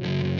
Bye.